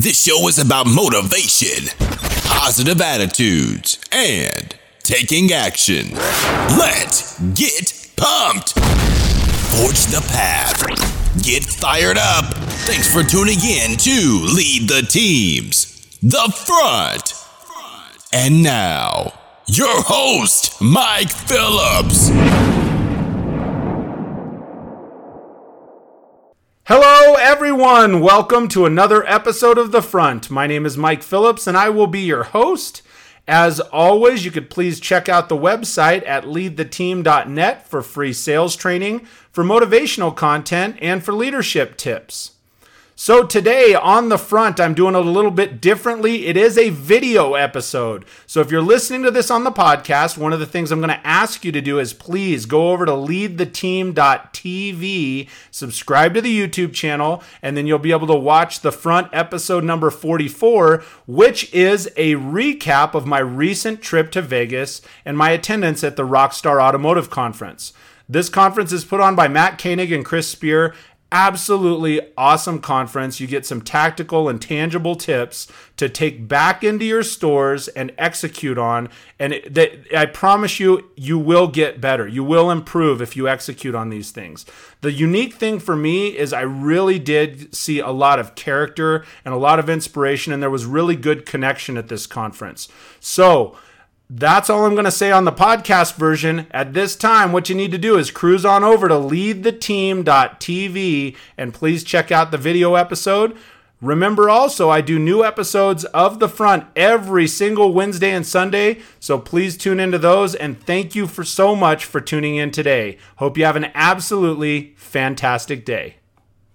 This show is about motivation, positive attitudes, and taking action. Let's get pumped. Forge the path. Get fired up. Thanks for tuning in to Lead the Teams, The Front. And now, your host, Mike Phillips. Hello, everyone. Welcome to another episode of The Front. My name is Mike Phillips, and I will be your host. As always, you could please check out the website at leadtheteam.net for free sales training, for motivational content, and for leadership tips. So, today on the front, I'm doing it a little bit differently. It is a video episode. So, if you're listening to this on the podcast, one of the things I'm going to ask you to do is please go over to leadtheteam.tv, subscribe to the YouTube channel, and then you'll be able to watch the front episode number 44, which is a recap of my recent trip to Vegas and my attendance at the Rockstar Automotive Conference. This conference is put on by Mat Koenig and Chris Speer, absolutely awesome conference. You get some tactical and tangible tips to take back into your stores and execute on. And it, that, I promise you, you will get better. You will improve if you execute on these things. The unique thing for me is I really did see a lot of character and a lot of inspiration, and there was really good connection at this conference. So, that's all I'm going to say on the podcast version. At this time, what you need to do is cruise on over to leadtheteam.tv and please check out the video episode. Remember also, I do new episodes of The Front every single Wednesday and Sunday, so please tune into those and thank you for so much for tuning in today. Hope you have an absolutely fantastic day.